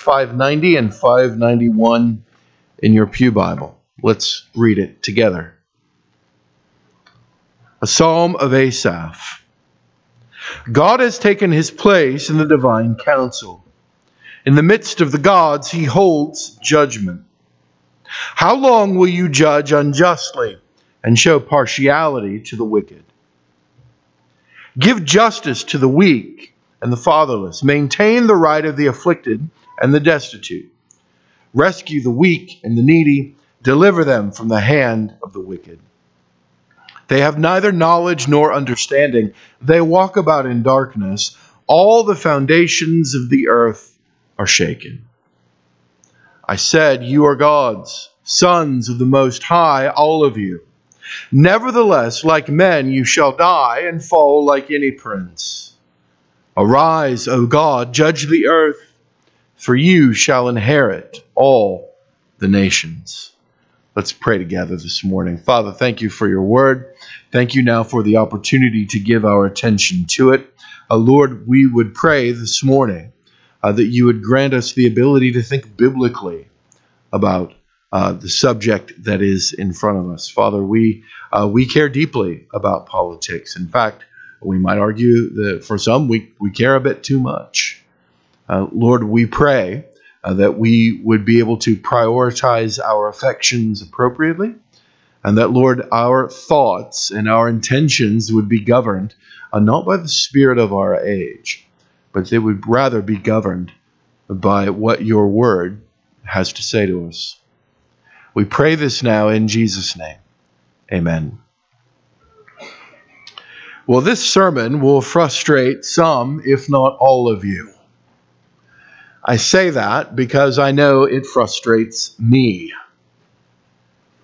590 and 591 in your Pew Bible. Let's read it together. A psalm of Asaph. God has taken his place in the divine council. In the midst of the gods, he holds judgment. How long will you judge unjustly and show partiality to the wicked? Give justice to the weak and the fatherless. Maintain the right of the afflicted and the destitute. Rescue the weak and the needy. Deliver them from the hand of the wicked. They have neither knowledge nor understanding. They walk about in darkness. All the foundations of the earth are shaken. I said, You are gods, sons of the Most High, all of you. Nevertheless, like men, you shall die and fall like any prince. Arise, O God, judge the earth, for you shall inherit all the nations. Let's pray together this morning. Father, thank you for your word. Thank you now for the opportunity to give our attention to it. Uh, Lord, we would pray this morning uh, that you would grant us the ability to think biblically about uh, the subject that is in front of us. Father, we uh, we care deeply about politics. In fact, we might argue that for some we, we care a bit too much. Uh, Lord, we pray uh, that we would be able to prioritize our affections appropriately, and that, Lord, our thoughts and our intentions would be governed uh, not by the spirit of our age, but they would rather be governed by what your word has to say to us. We pray this now in Jesus' name. Amen. Well, this sermon will frustrate some, if not all of you. I say that because I know it frustrates me.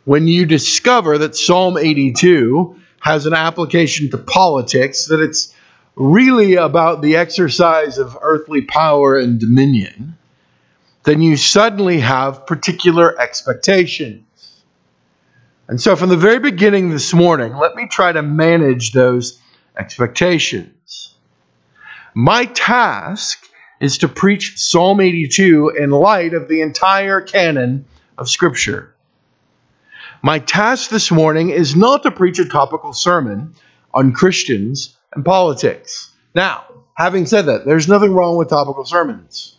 When you discover that Psalm 82 has an application to politics, that it's really about the exercise of earthly power and dominion, then you suddenly have particular expectations. And so, from the very beginning this morning, let me try to manage those expectations. My task is to preach Psalm 82 in light of the entire canon of Scripture. My task this morning is not to preach a topical sermon on Christians and politics. Now, having said that, there's nothing wrong with topical sermons.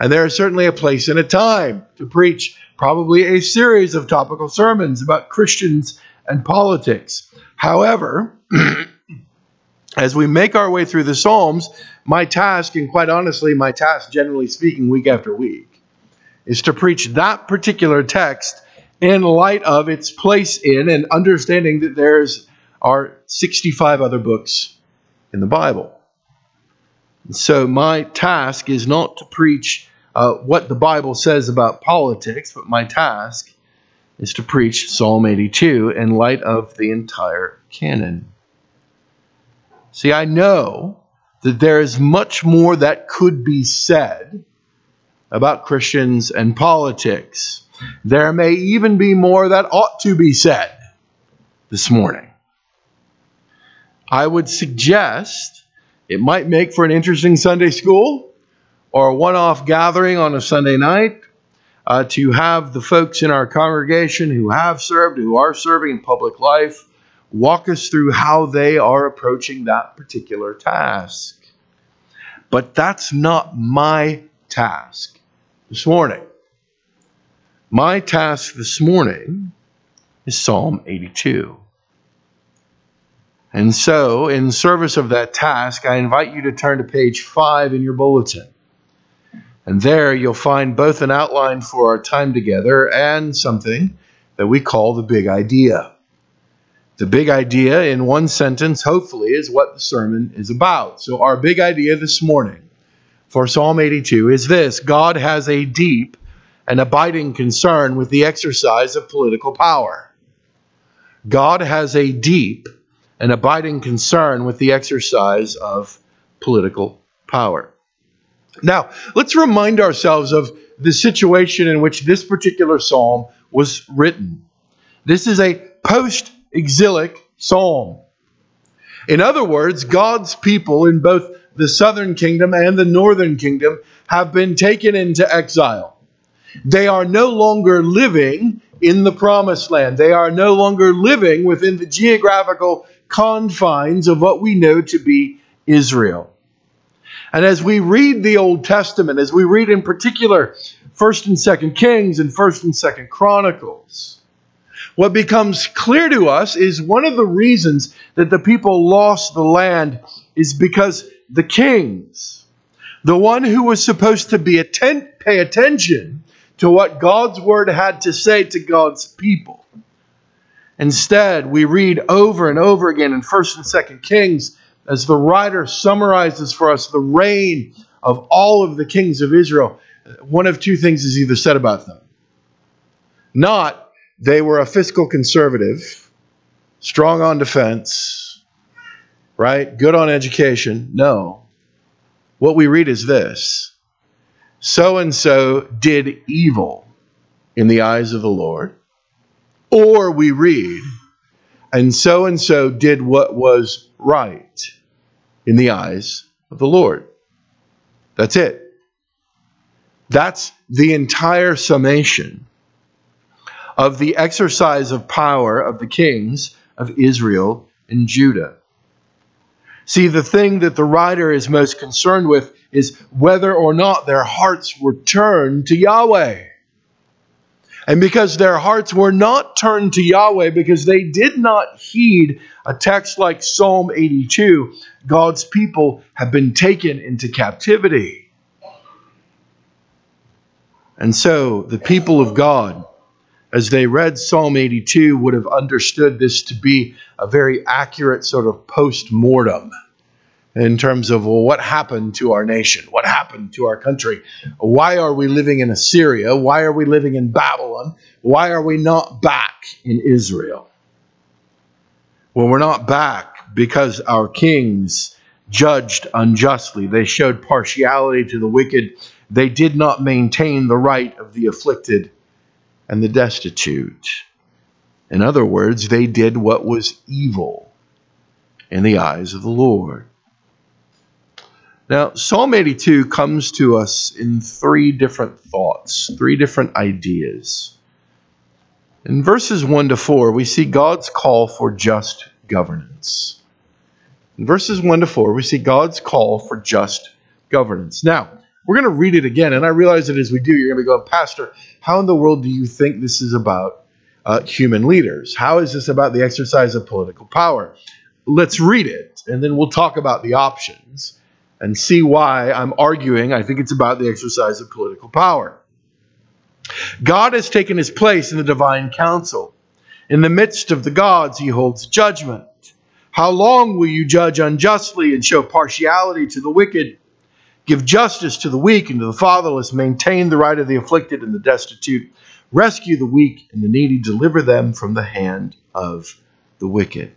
And there is certainly a place and a time to preach probably a series of topical sermons about Christians and politics. However, as we make our way through the Psalms, my task, and quite honestly, my task, generally speaking, week after week, is to preach that particular text in light of its place in and understanding that there's are 65 other books in the Bible. So my task is not to preach uh, what the Bible says about politics, but my task is to preach Psalm 82 in light of the entire canon. See, I know that there is much more that could be said about Christians and politics. There may even be more that ought to be said this morning. I would suggest it might make for an interesting Sunday school or a one off gathering on a Sunday night uh, to have the folks in our congregation who have served, who are serving in public life, walk us through how they are approaching that particular task. But that's not my task this morning. My task this morning is Psalm 82. And so, in service of that task, I invite you to turn to page 5 in your bulletin. And there you'll find both an outline for our time together and something that we call the big idea. The big idea, in one sentence, hopefully, is what the sermon is about. So, our big idea this morning for Psalm 82 is this God has a deep and abiding concern with the exercise of political power. God has a deep and abiding concern with the exercise of political power. Now, let's remind ourselves of the situation in which this particular psalm was written. This is a post exilic psalm. In other words, God's people in both the southern kingdom and the northern kingdom have been taken into exile. They are no longer living in the promised land. They are no longer living within the geographical confines of what we know to be Israel. And as we read the Old Testament, as we read in particular 1st and 2nd Kings and 1st and 2nd Chronicles, what becomes clear to us is one of the reasons that the people lost the land is because the kings, the one who was supposed to be atten- pay attention to what God's word had to say to God's people. Instead, we read over and over again in 1st and 2nd Kings as the writer summarizes for us the reign of all of the kings of Israel. One of two things is either said about them. Not they were a fiscal conservative, strong on defense, right? Good on education. No. What we read is this so and so did evil in the eyes of the Lord. Or we read, and so and so did what was right in the eyes of the Lord. That's it. That's the entire summation of the exercise of power of the kings of Israel and Judah. See, the thing that the writer is most concerned with is whether or not their hearts were turned to Yahweh. And because their hearts were not turned to Yahweh, because they did not heed a text like Psalm 82, God's people have been taken into captivity. And so the people of God, as they read Psalm 82, would have understood this to be a very accurate sort of post mortem in terms of well, what happened to our nation? What happened to our country? Why are we living in Assyria? Why are we living in Babylon? Why are we not back in Israel? Well, we're not back because our kings judged unjustly. They showed partiality to the wicked. They did not maintain the right of the afflicted and the destitute. In other words, they did what was evil in the eyes of the Lord. Now, Psalm 82 comes to us in three different thoughts, three different ideas. In verses 1 to 4, we see God's call for just governance. In verses 1 to 4, we see God's call for just governance. Now, we're going to read it again, and I realize that as we do, you're going to be going, Pastor, how in the world do you think this is about uh, human leaders? How is this about the exercise of political power? Let's read it, and then we'll talk about the options and see why I'm arguing I think it's about the exercise of political power. God has taken his place in the divine council. In the midst of the gods, he holds judgment. How long will you judge unjustly and show partiality to the wicked? Give justice to the weak and to the fatherless. Maintain the right of the afflicted and the destitute. Rescue the weak and the needy. Deliver them from the hand of the wicked.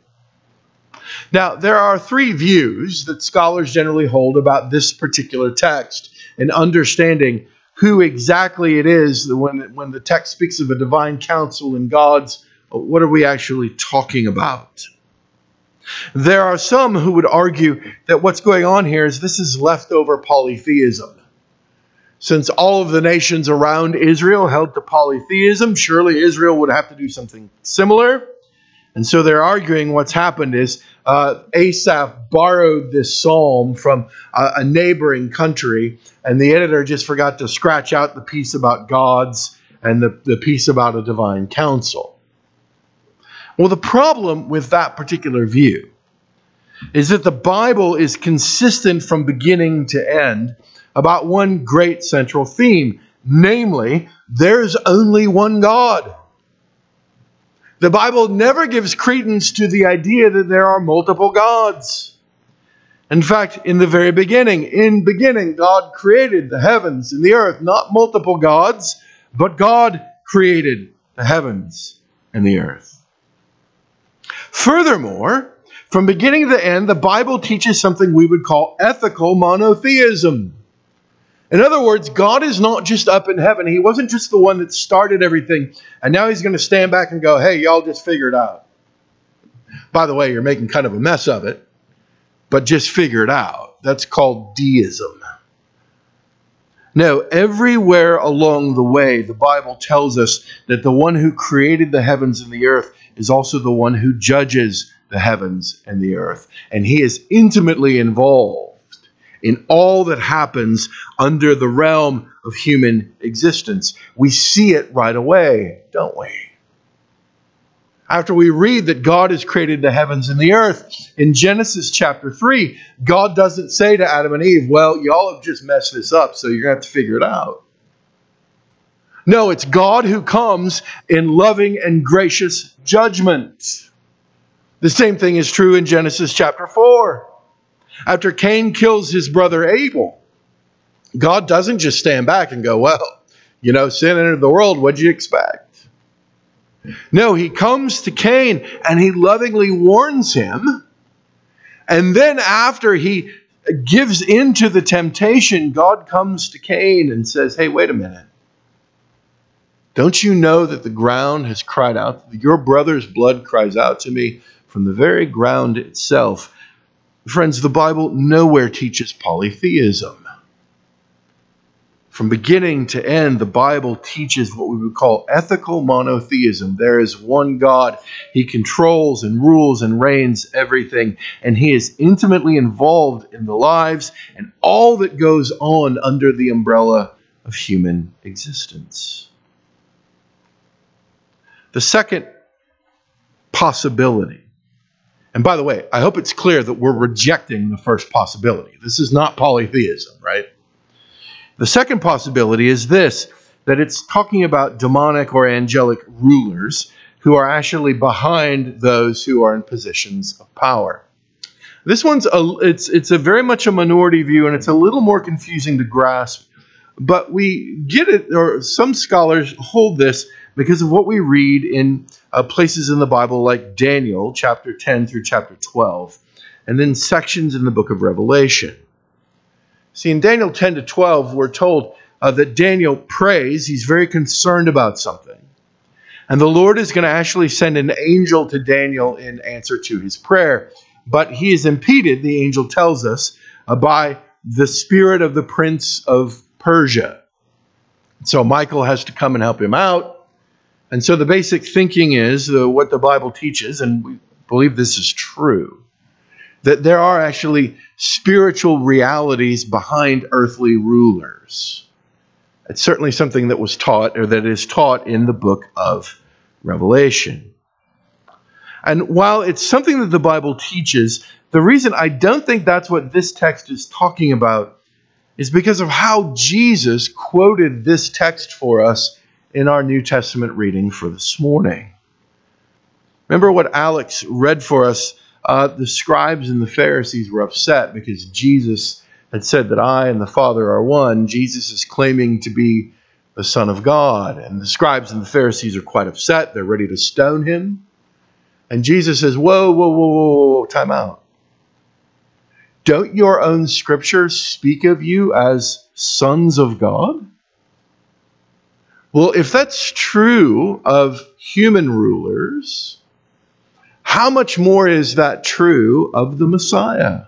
Now, there are three views that scholars generally hold about this particular text and understanding who exactly it is when, when the text speaks of a divine council and God's, what are we actually talking about? There are some who would argue that what's going on here is this is leftover polytheism. Since all of the nations around Israel held to polytheism, surely Israel would have to do something similar. And so they're arguing what's happened is uh, Asaph borrowed this psalm from a, a neighboring country, and the editor just forgot to scratch out the piece about gods and the, the piece about a divine council. Well, the problem with that particular view is that the Bible is consistent from beginning to end about one great central theme namely, there's only one God. The Bible never gives credence to the idea that there are multiple gods. In fact, in the very beginning, in beginning, God created the heavens and the earth, not multiple gods, but God created the heavens and the earth. Furthermore, from beginning to end, the Bible teaches something we would call ethical monotheism. In other words, God is not just up in heaven. He wasn't just the one that started everything, and now he's going to stand back and go, hey, y'all just figure it out. By the way, you're making kind of a mess of it, but just figure it out. That's called deism. No, everywhere along the way, the Bible tells us that the one who created the heavens and the earth is also the one who judges the heavens and the earth. And he is intimately involved in all that happens under the realm of human existence. We see it right away, don't we? After we read that God has created the heavens and the earth in Genesis chapter 3, God doesn't say to Adam and Eve, Well, y'all have just messed this up, so you're going to have to figure it out. No, it's God who comes in loving and gracious judgment. The same thing is true in Genesis chapter 4. After Cain kills his brother Abel, God doesn't just stand back and go, Well, you know, sin entered the world. What'd you expect? No, he comes to Cain and he lovingly warns him. And then, after he gives in to the temptation, God comes to Cain and says, Hey, wait a minute. Don't you know that the ground has cried out? Your brother's blood cries out to me from the very ground itself. Friends, the Bible nowhere teaches polytheism. From beginning to end, the Bible teaches what we would call ethical monotheism. There is one God. He controls and rules and reigns everything, and He is intimately involved in the lives and all that goes on under the umbrella of human existence. The second possibility, and by the way, I hope it's clear that we're rejecting the first possibility. This is not polytheism, right? The second possibility is this that it's talking about demonic or angelic rulers who are actually behind those who are in positions of power. This one's a, it's it's a very much a minority view and it's a little more confusing to grasp, but we get it or some scholars hold this because of what we read in uh, places in the Bible like Daniel chapter 10 through chapter 12 and then sections in the book of Revelation. See, in Daniel 10 to 12, we're told uh, that Daniel prays. He's very concerned about something. And the Lord is going to actually send an angel to Daniel in answer to his prayer. But he is impeded, the angel tells us, uh, by the spirit of the prince of Persia. So Michael has to come and help him out. And so the basic thinking is uh, what the Bible teaches, and we believe this is true, that there are actually spiritual realities behind earthly rulers. It's certainly something that was taught or that is taught in the book of Revelation. And while it's something that the Bible teaches, the reason I don't think that's what this text is talking about is because of how Jesus quoted this text for us in our New Testament reading for this morning. Remember what Alex read for us uh, the scribes and the Pharisees were upset because Jesus had said that I and the Father are one. Jesus is claiming to be the Son of God. And the scribes and the Pharisees are quite upset. They're ready to stone him. And Jesus says, Whoa, whoa, whoa, whoa, whoa, time out. Don't your own scriptures speak of you as sons of God? Well, if that's true of human rulers, how much more is that true of the Messiah?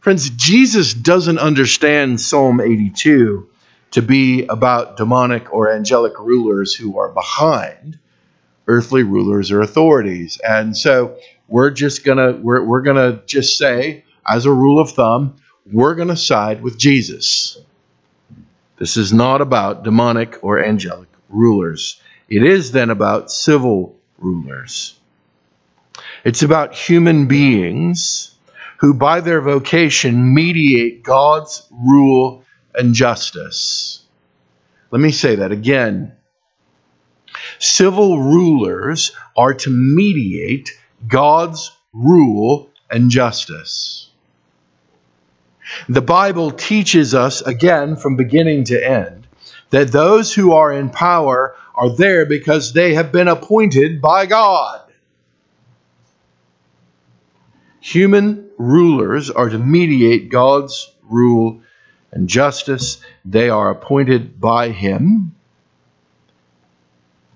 Friends, Jesus doesn't understand Psalm 82 to be about demonic or angelic rulers who are behind earthly rulers or authorities. And so we're just gonna we're, we're gonna just say, as a rule of thumb, we're gonna side with Jesus. This is not about demonic or angelic rulers. It is then about civil rulers. It's about human beings who, by their vocation, mediate God's rule and justice. Let me say that again. Civil rulers are to mediate God's rule and justice. The Bible teaches us, again, from beginning to end, that those who are in power are there because they have been appointed by God. Human rulers are to mediate God's rule and justice. They are appointed by Him.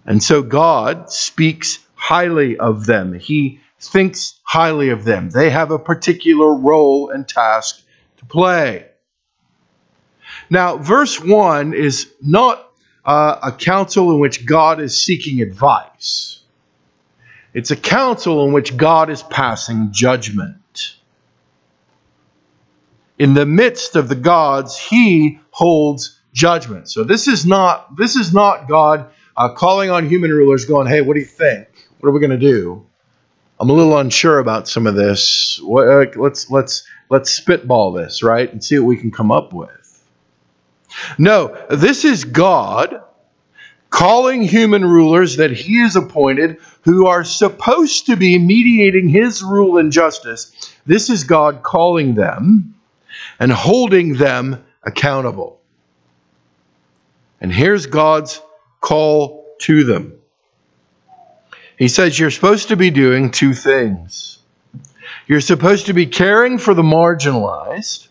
And so God speaks highly of them. He thinks highly of them. They have a particular role and task to play. Now, verse 1 is not uh, a council in which God is seeking advice, it's a council in which God is passing judgment. In the midst of the gods, he holds judgment. So this is not this is not God uh, calling on human rulers, going, "Hey, what do you think? What are we going to do?" I'm a little unsure about some of this. What, uh, let's let's let's spitball this, right, and see what we can come up with. No, this is God calling human rulers that he has appointed who are supposed to be mediating his rule and justice. This is God calling them and holding them accountable. And here's God's call to them. He says, You're supposed to be doing two things. You're supposed to be caring for the marginalized,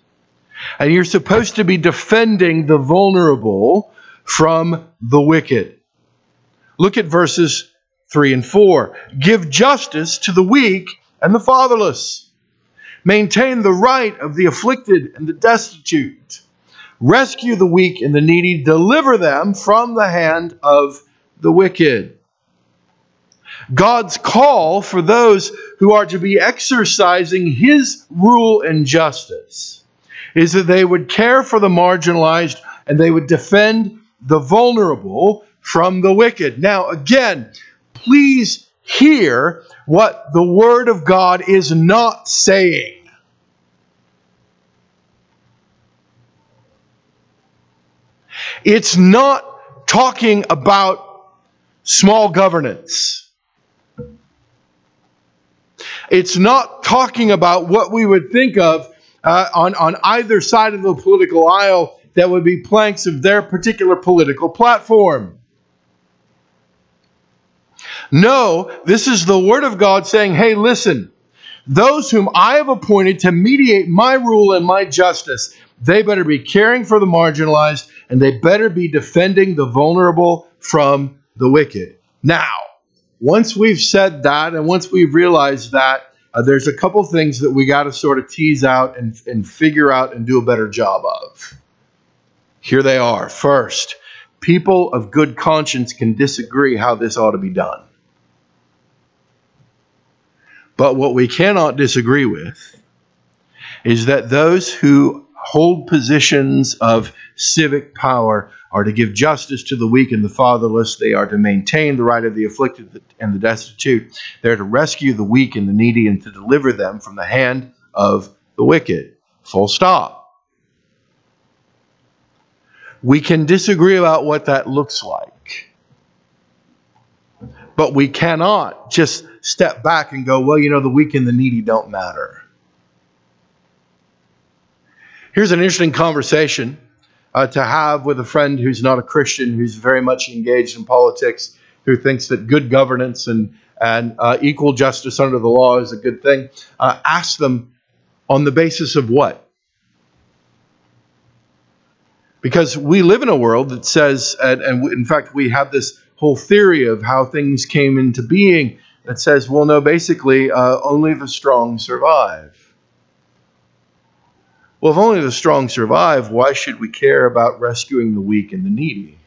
and you're supposed to be defending the vulnerable from the wicked. Look at verses 3 and 4. Give justice to the weak and the fatherless. Maintain the right of the afflicted and the destitute. Rescue the weak and the needy. Deliver them from the hand of the wicked. God's call for those who are to be exercising His rule and justice is that they would care for the marginalized and they would defend the vulnerable from the wicked. Now, again, please hear what the Word of God is not saying. It's not talking about small governance. It's not talking about what we would think of uh, on, on either side of the political aisle that would be planks of their particular political platform. No, this is the Word of God saying, hey, listen, those whom I have appointed to mediate my rule and my justice, they better be caring for the marginalized and they better be defending the vulnerable from the wicked. Now, once we've said that and once we've realized that, uh, there's a couple things that we got to sort of tease out and, and figure out and do a better job of. Here they are. First, people of good conscience can disagree how this ought to be done. But what we cannot disagree with is that those who hold positions of civic power are to give justice to the weak and the fatherless. They are to maintain the right of the afflicted and the destitute. They're to rescue the weak and the needy and to deliver them from the hand of the wicked. Full stop. We can disagree about what that looks like. But we cannot just step back and go, well, you know, the weak and the needy don't matter. Here's an interesting conversation uh, to have with a friend who's not a Christian, who's very much engaged in politics, who thinks that good governance and, and uh, equal justice under the law is a good thing. Uh, ask them on the basis of what? Because we live in a world that says, and, and in fact, we have this whole theory of how things came into being that says, well, no, basically, uh, only the strong survive. Well, if only the strong survive, why should we care about rescuing the weak and the needy?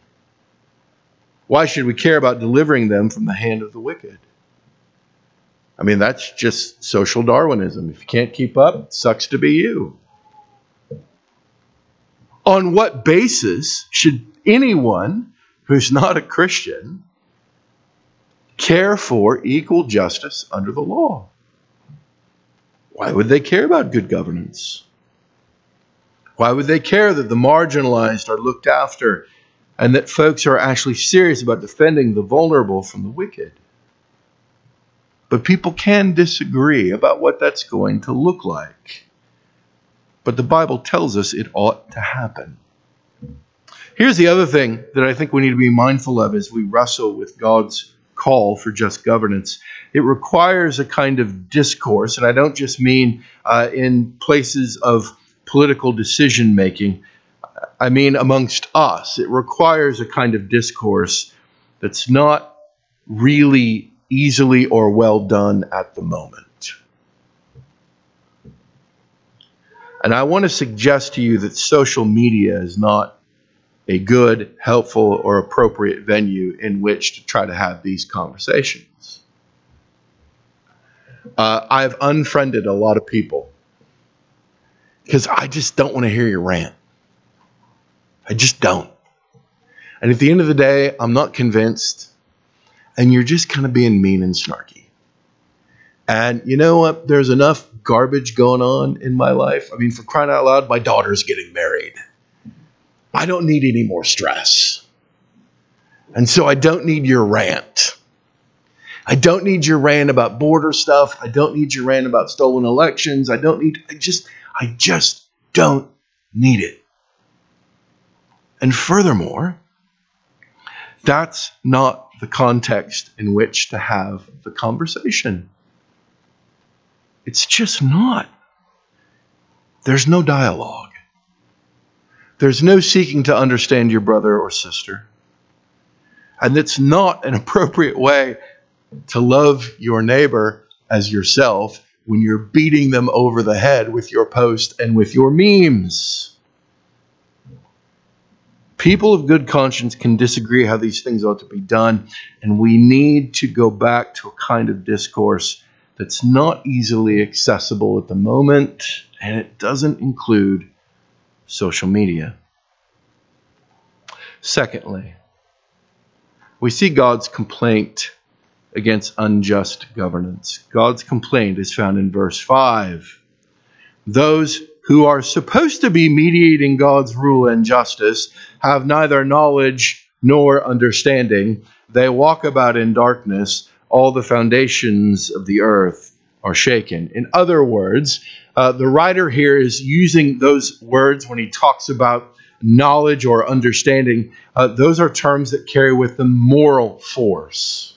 Why should we care about delivering them from the hand of the wicked? I mean, that's just social Darwinism. If you can't keep up, sucks to be you on what basis should anyone who's not a Christian care for equal justice under the law? Why would they care about good governance? Why would they care that the marginalized are looked after and that folks are actually serious about defending the vulnerable from the wicked? But people can disagree about what that's going to look like but the Bible tells us it ought to happen. Here's the other thing that I think we need to be mindful of as we wrestle with God's call for just governance. It requires a kind of discourse, and I don't just mean uh, in places of political decision making, I mean amongst us. It requires a kind of discourse that's not really easily or well done at the moment. And I want to suggest to you that social media is not a good, helpful, or appropriate venue in which to try to have these conversations. Uh, I've unfriended a lot of people because I just don't want to hear your rant. I just don't. And at the end of the day, I'm not convinced, and you're just kind of being mean and snarky. And you know what? There's enough garbage going on in my life. I mean, for crying out loud, my daughter's getting married. I don't need any more stress. And so I don't need your rant. I don't need your rant about border stuff. I don't need your rant about stolen elections. I don't need I just I just don't need it. And furthermore, that's not the context in which to have the conversation. It's just not. There's no dialogue. There's no seeking to understand your brother or sister. And it's not an appropriate way to love your neighbor as yourself when you're beating them over the head with your post and with your memes. People of good conscience can disagree how these things ought to be done, and we need to go back to a kind of discourse that's not easily accessible at the moment, and it doesn't include social media. Secondly, we see God's complaint against unjust governance. God's complaint is found in verse 5. Those who are supposed to be mediating God's rule and justice have neither knowledge nor understanding. They walk about in darkness. All the foundations of the earth are shaken. In other words, uh, the writer here is using those words when he talks about knowledge or understanding. Uh, those are terms that carry with them moral force.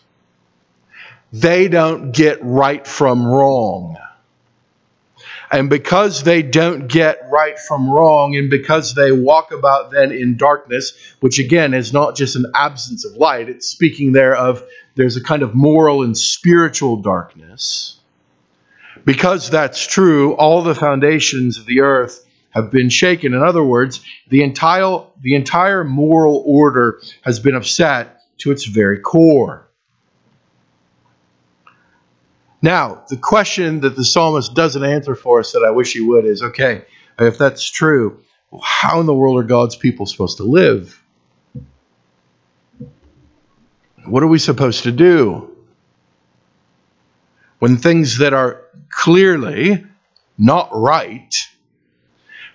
They don't get right from wrong. And because they don't get right from wrong, and because they walk about then in darkness, which again is not just an absence of light, it's speaking there of there's a kind of moral and spiritual darkness because that's true, all the foundations of the earth have been shaken. In other words, the entire, the entire moral order has been upset to its very core. Now, the question that the psalmist doesn't answer for us that I wish he would is okay, if that's true, how in the world are God's people supposed to live? What are we supposed to do? when things that are clearly not right,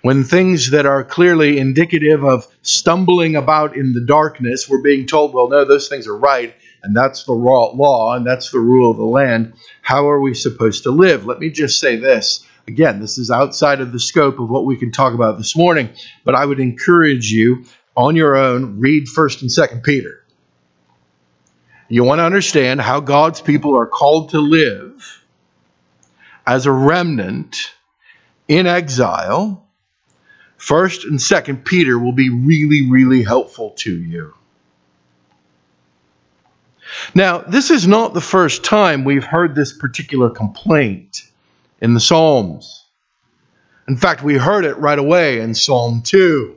when things that are clearly indicative of stumbling about in the darkness, we're being told, well, no, those things are right, and that's the law, and that's the rule of the land. How are we supposed to live? Let me just say this. Again, this is outside of the scope of what we can talk about this morning, but I would encourage you on your own, read 1st and 2nd Peter. You want to understand how God's people are called to live as a remnant in exile. First and second Peter will be really, really helpful to you. Now, this is not the first time we've heard this particular complaint in the Psalms. In fact, we heard it right away in Psalm 2.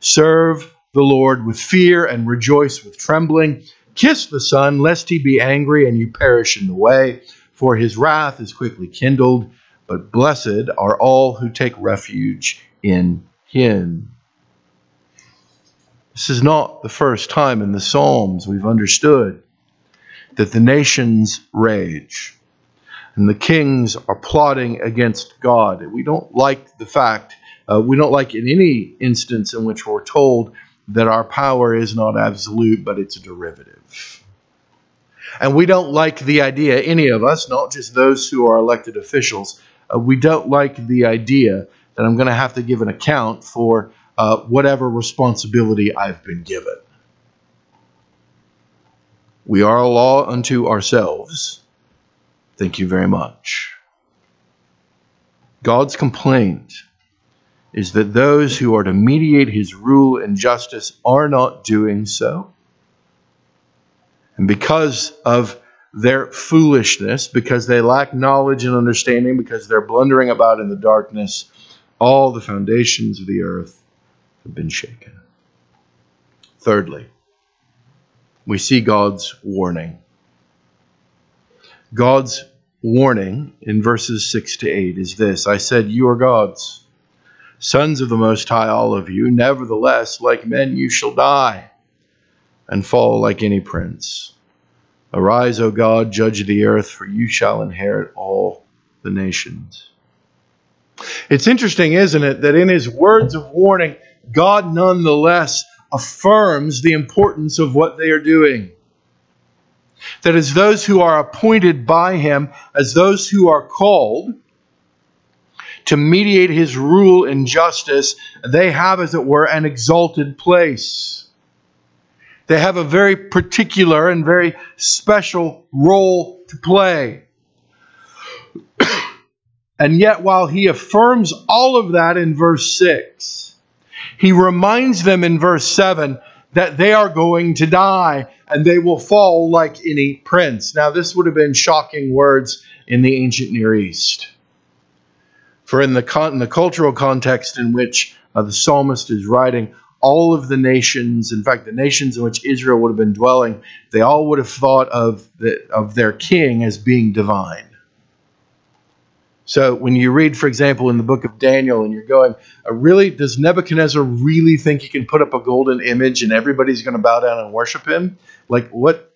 Serve the Lord with fear and rejoice with trembling. Kiss the Son, lest he be angry and you perish in the way, for his wrath is quickly kindled. but blessed are all who take refuge in him. This is not the first time in the Psalms we've understood that the nations rage and the kings are plotting against God. We don't like the fact, uh, we don't like in any instance in which we're told that our power is not absolute, but it's a derivative. And we don't like the idea, any of us, not just those who are elected officials, uh, we don't like the idea that I'm going to have to give an account for uh, whatever responsibility I've been given. We are a law unto ourselves. Thank you very much. God's complaint is that those who are to mediate his rule and justice are not doing so. And because of their foolishness, because they lack knowledge and understanding, because they're blundering about in the darkness, all the foundations of the earth have been shaken. Thirdly, we see God's warning. God's warning in verses 6 to 8 is this I said, You are gods, sons of the Most High, all of you. Nevertheless, like men, you shall die and fall like any prince. Arise, O God, judge the earth, for you shall inherit all the nations. It's interesting, isn't it, that in his words of warning, God nonetheless affirms the importance of what they are doing. That as those who are appointed by him, as those who are called to mediate his rule and justice, they have, as it were, an exalted place. They have a very particular and very special role to play. and yet, while he affirms all of that in verse 6, he reminds them in verse 7 that they are going to die and they will fall like any prince. Now, this would have been shocking words in the ancient Near East. For in the, con- in the cultural context in which uh, the psalmist is writing, all of the nations, in fact, the nations in which Israel would have been dwelling, they all would have thought of, the, of their king as being divine. So when you read, for example, in the book of Daniel, and you're going, uh, really, does Nebuchadnezzar really think he can put up a golden image and everybody's going to bow down and worship him? Like, what,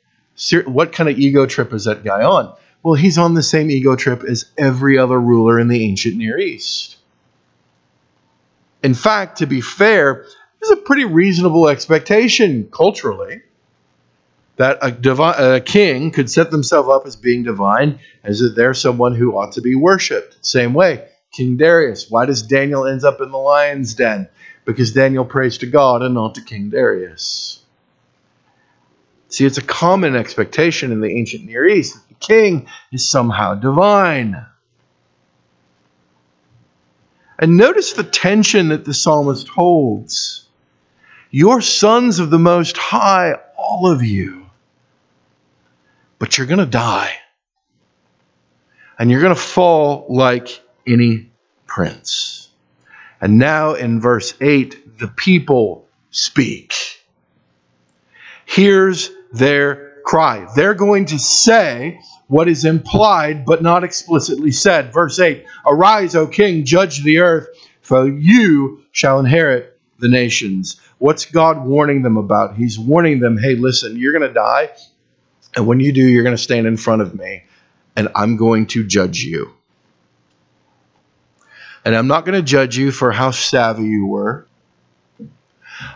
what kind of ego trip is that guy on? Well, he's on the same ego trip as every other ruler in the ancient Near East. In fact, to be fair, is a pretty reasonable expectation culturally that a, divine, a king could set themselves up as being divine, as if they're someone who ought to be worshipped. Same way, King Darius. Why does Daniel end up in the lion's den? Because Daniel prays to God and not to King Darius. See, it's a common expectation in the ancient Near East that the king is somehow divine. And notice the tension that the psalmist holds. You're sons of the Most High, all of you. But you're going to die. And you're going to fall like any prince. And now in verse 8, the people speak. Here's their cry. They're going to say what is implied but not explicitly said. Verse 8 Arise, O king, judge the earth, for you shall inherit the nations. What's God warning them about? He's warning them, hey, listen, you're going to die. And when you do, you're going to stand in front of me, and I'm going to judge you. And I'm not going to judge you for how savvy you were.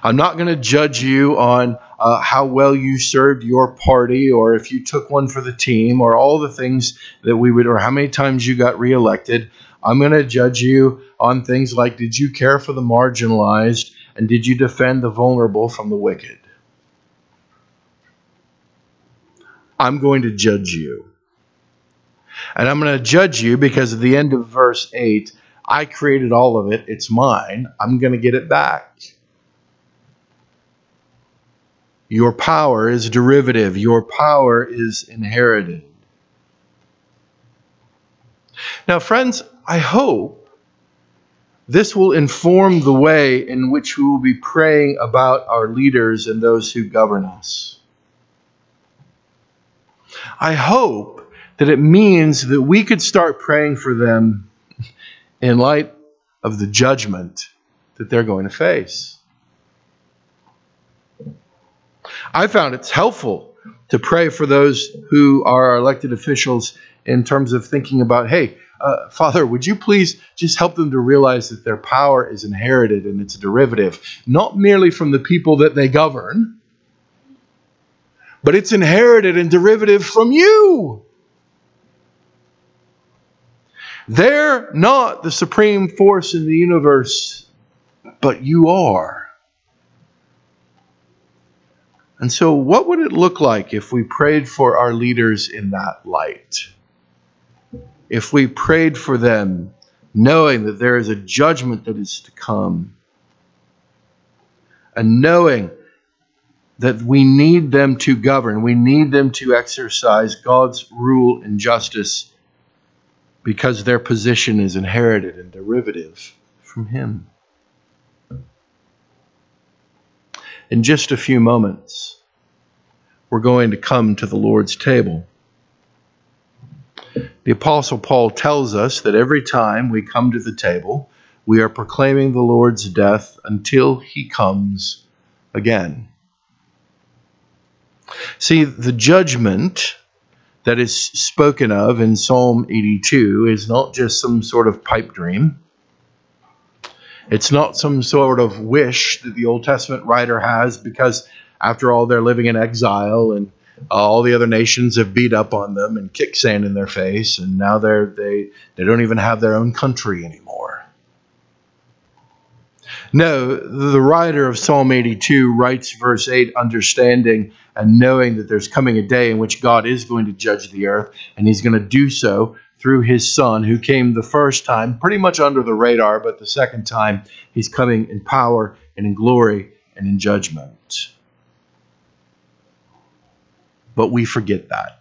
I'm not going to judge you on uh, how well you served your party or if you took one for the team or all the things that we would, or how many times you got reelected. I'm going to judge you on things like did you care for the marginalized? And did you defend the vulnerable from the wicked? I'm going to judge you. And I'm going to judge you because at the end of verse 8, I created all of it. It's mine. I'm going to get it back. Your power is derivative, your power is inherited. Now, friends, I hope this will inform the way in which we will be praying about our leaders and those who govern us. I hope that it means that we could start praying for them in light of the judgment that they're going to face. I found it's helpful to pray for those who are elected officials in terms of thinking about, hey, uh, Father, would you please just help them to realize that their power is inherited and it's a derivative, not merely from the people that they govern, but it's inherited and derivative from you. They're not the supreme force in the universe, but you are. And so, what would it look like if we prayed for our leaders in that light? If we prayed for them, knowing that there is a judgment that is to come, and knowing that we need them to govern, we need them to exercise God's rule and justice because their position is inherited and derivative from Him. In just a few moments, we're going to come to the Lord's table. The Apostle Paul tells us that every time we come to the table, we are proclaiming the Lord's death until he comes again. See, the judgment that is spoken of in Psalm 82 is not just some sort of pipe dream. It's not some sort of wish that the Old Testament writer has because, after all, they're living in exile and uh, all the other nations have beat up on them and kicked sand in their face, and now they're, they, they don't even have their own country anymore. No, the writer of Psalm 82 writes verse 8 understanding and knowing that there's coming a day in which God is going to judge the earth, and he's going to do so through his son, who came the first time pretty much under the radar, but the second time he's coming in power and in glory and in judgment. But we forget that.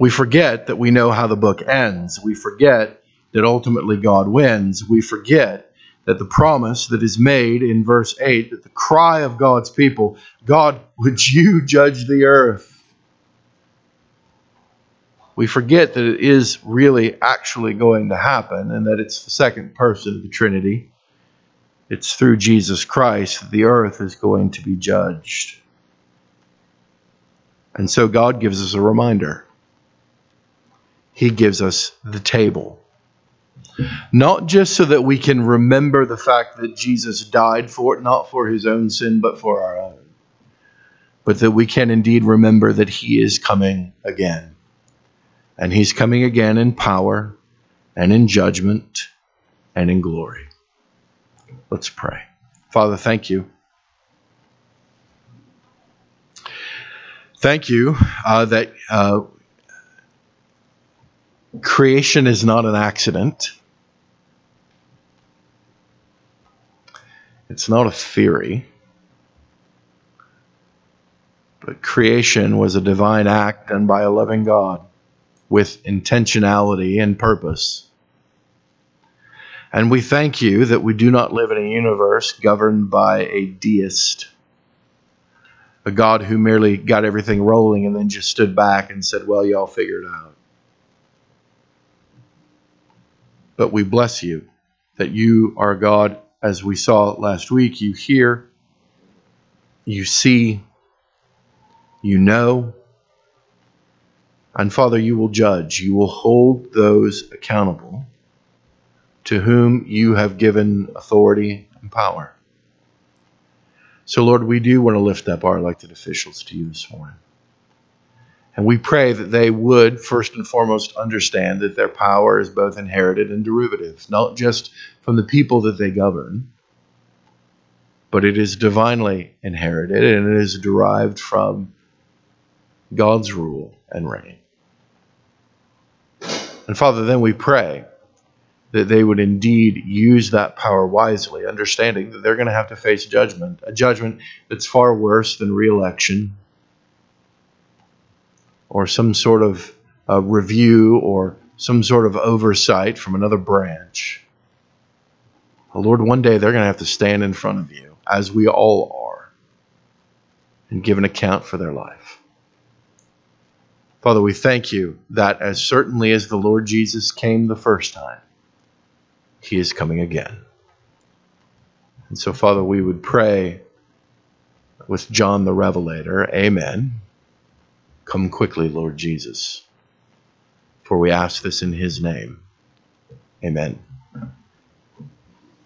We forget that we know how the book ends. We forget that ultimately God wins. We forget that the promise that is made in verse 8 that the cry of God's people, God, would you judge the earth? We forget that it is really actually going to happen and that it's the second person of the Trinity. It's through Jesus Christ that the earth is going to be judged. And so God gives us a reminder. He gives us the table. Not just so that we can remember the fact that Jesus died for it, not for his own sin, but for our own, but that we can indeed remember that he is coming again and he's coming again in power and in judgment and in glory. Let's pray. Father, thank you. Thank you uh, that uh, creation is not an accident. It's not a theory. But creation was a divine act done by a loving God with intentionality and purpose. And we thank you that we do not live in a universe governed by a deist, a God who merely got everything rolling and then just stood back and said, Well, y'all figure it out. But we bless you that you are God, as we saw last week. You hear, you see, you know, and Father, you will judge, you will hold those accountable to whom you have given authority and power. So, Lord, we do want to lift up our elected officials to you this morning. And we pray that they would, first and foremost, understand that their power is both inherited and derivative, not just from the people that they govern, but it is divinely inherited and it is derived from God's rule and reign. And Father, then we pray that they would indeed use that power wisely, understanding that they're going to have to face judgment, a judgment that's far worse than reelection or some sort of uh, review or some sort of oversight from another branch. Lord, one day they're going to have to stand in front of you, as we all are, and give an account for their life. Father, we thank you that as certainly as the Lord Jesus came the first time, he is coming again. And so, Father, we would pray with John the Revelator, Amen. Come quickly, Lord Jesus. For we ask this in his name. Amen.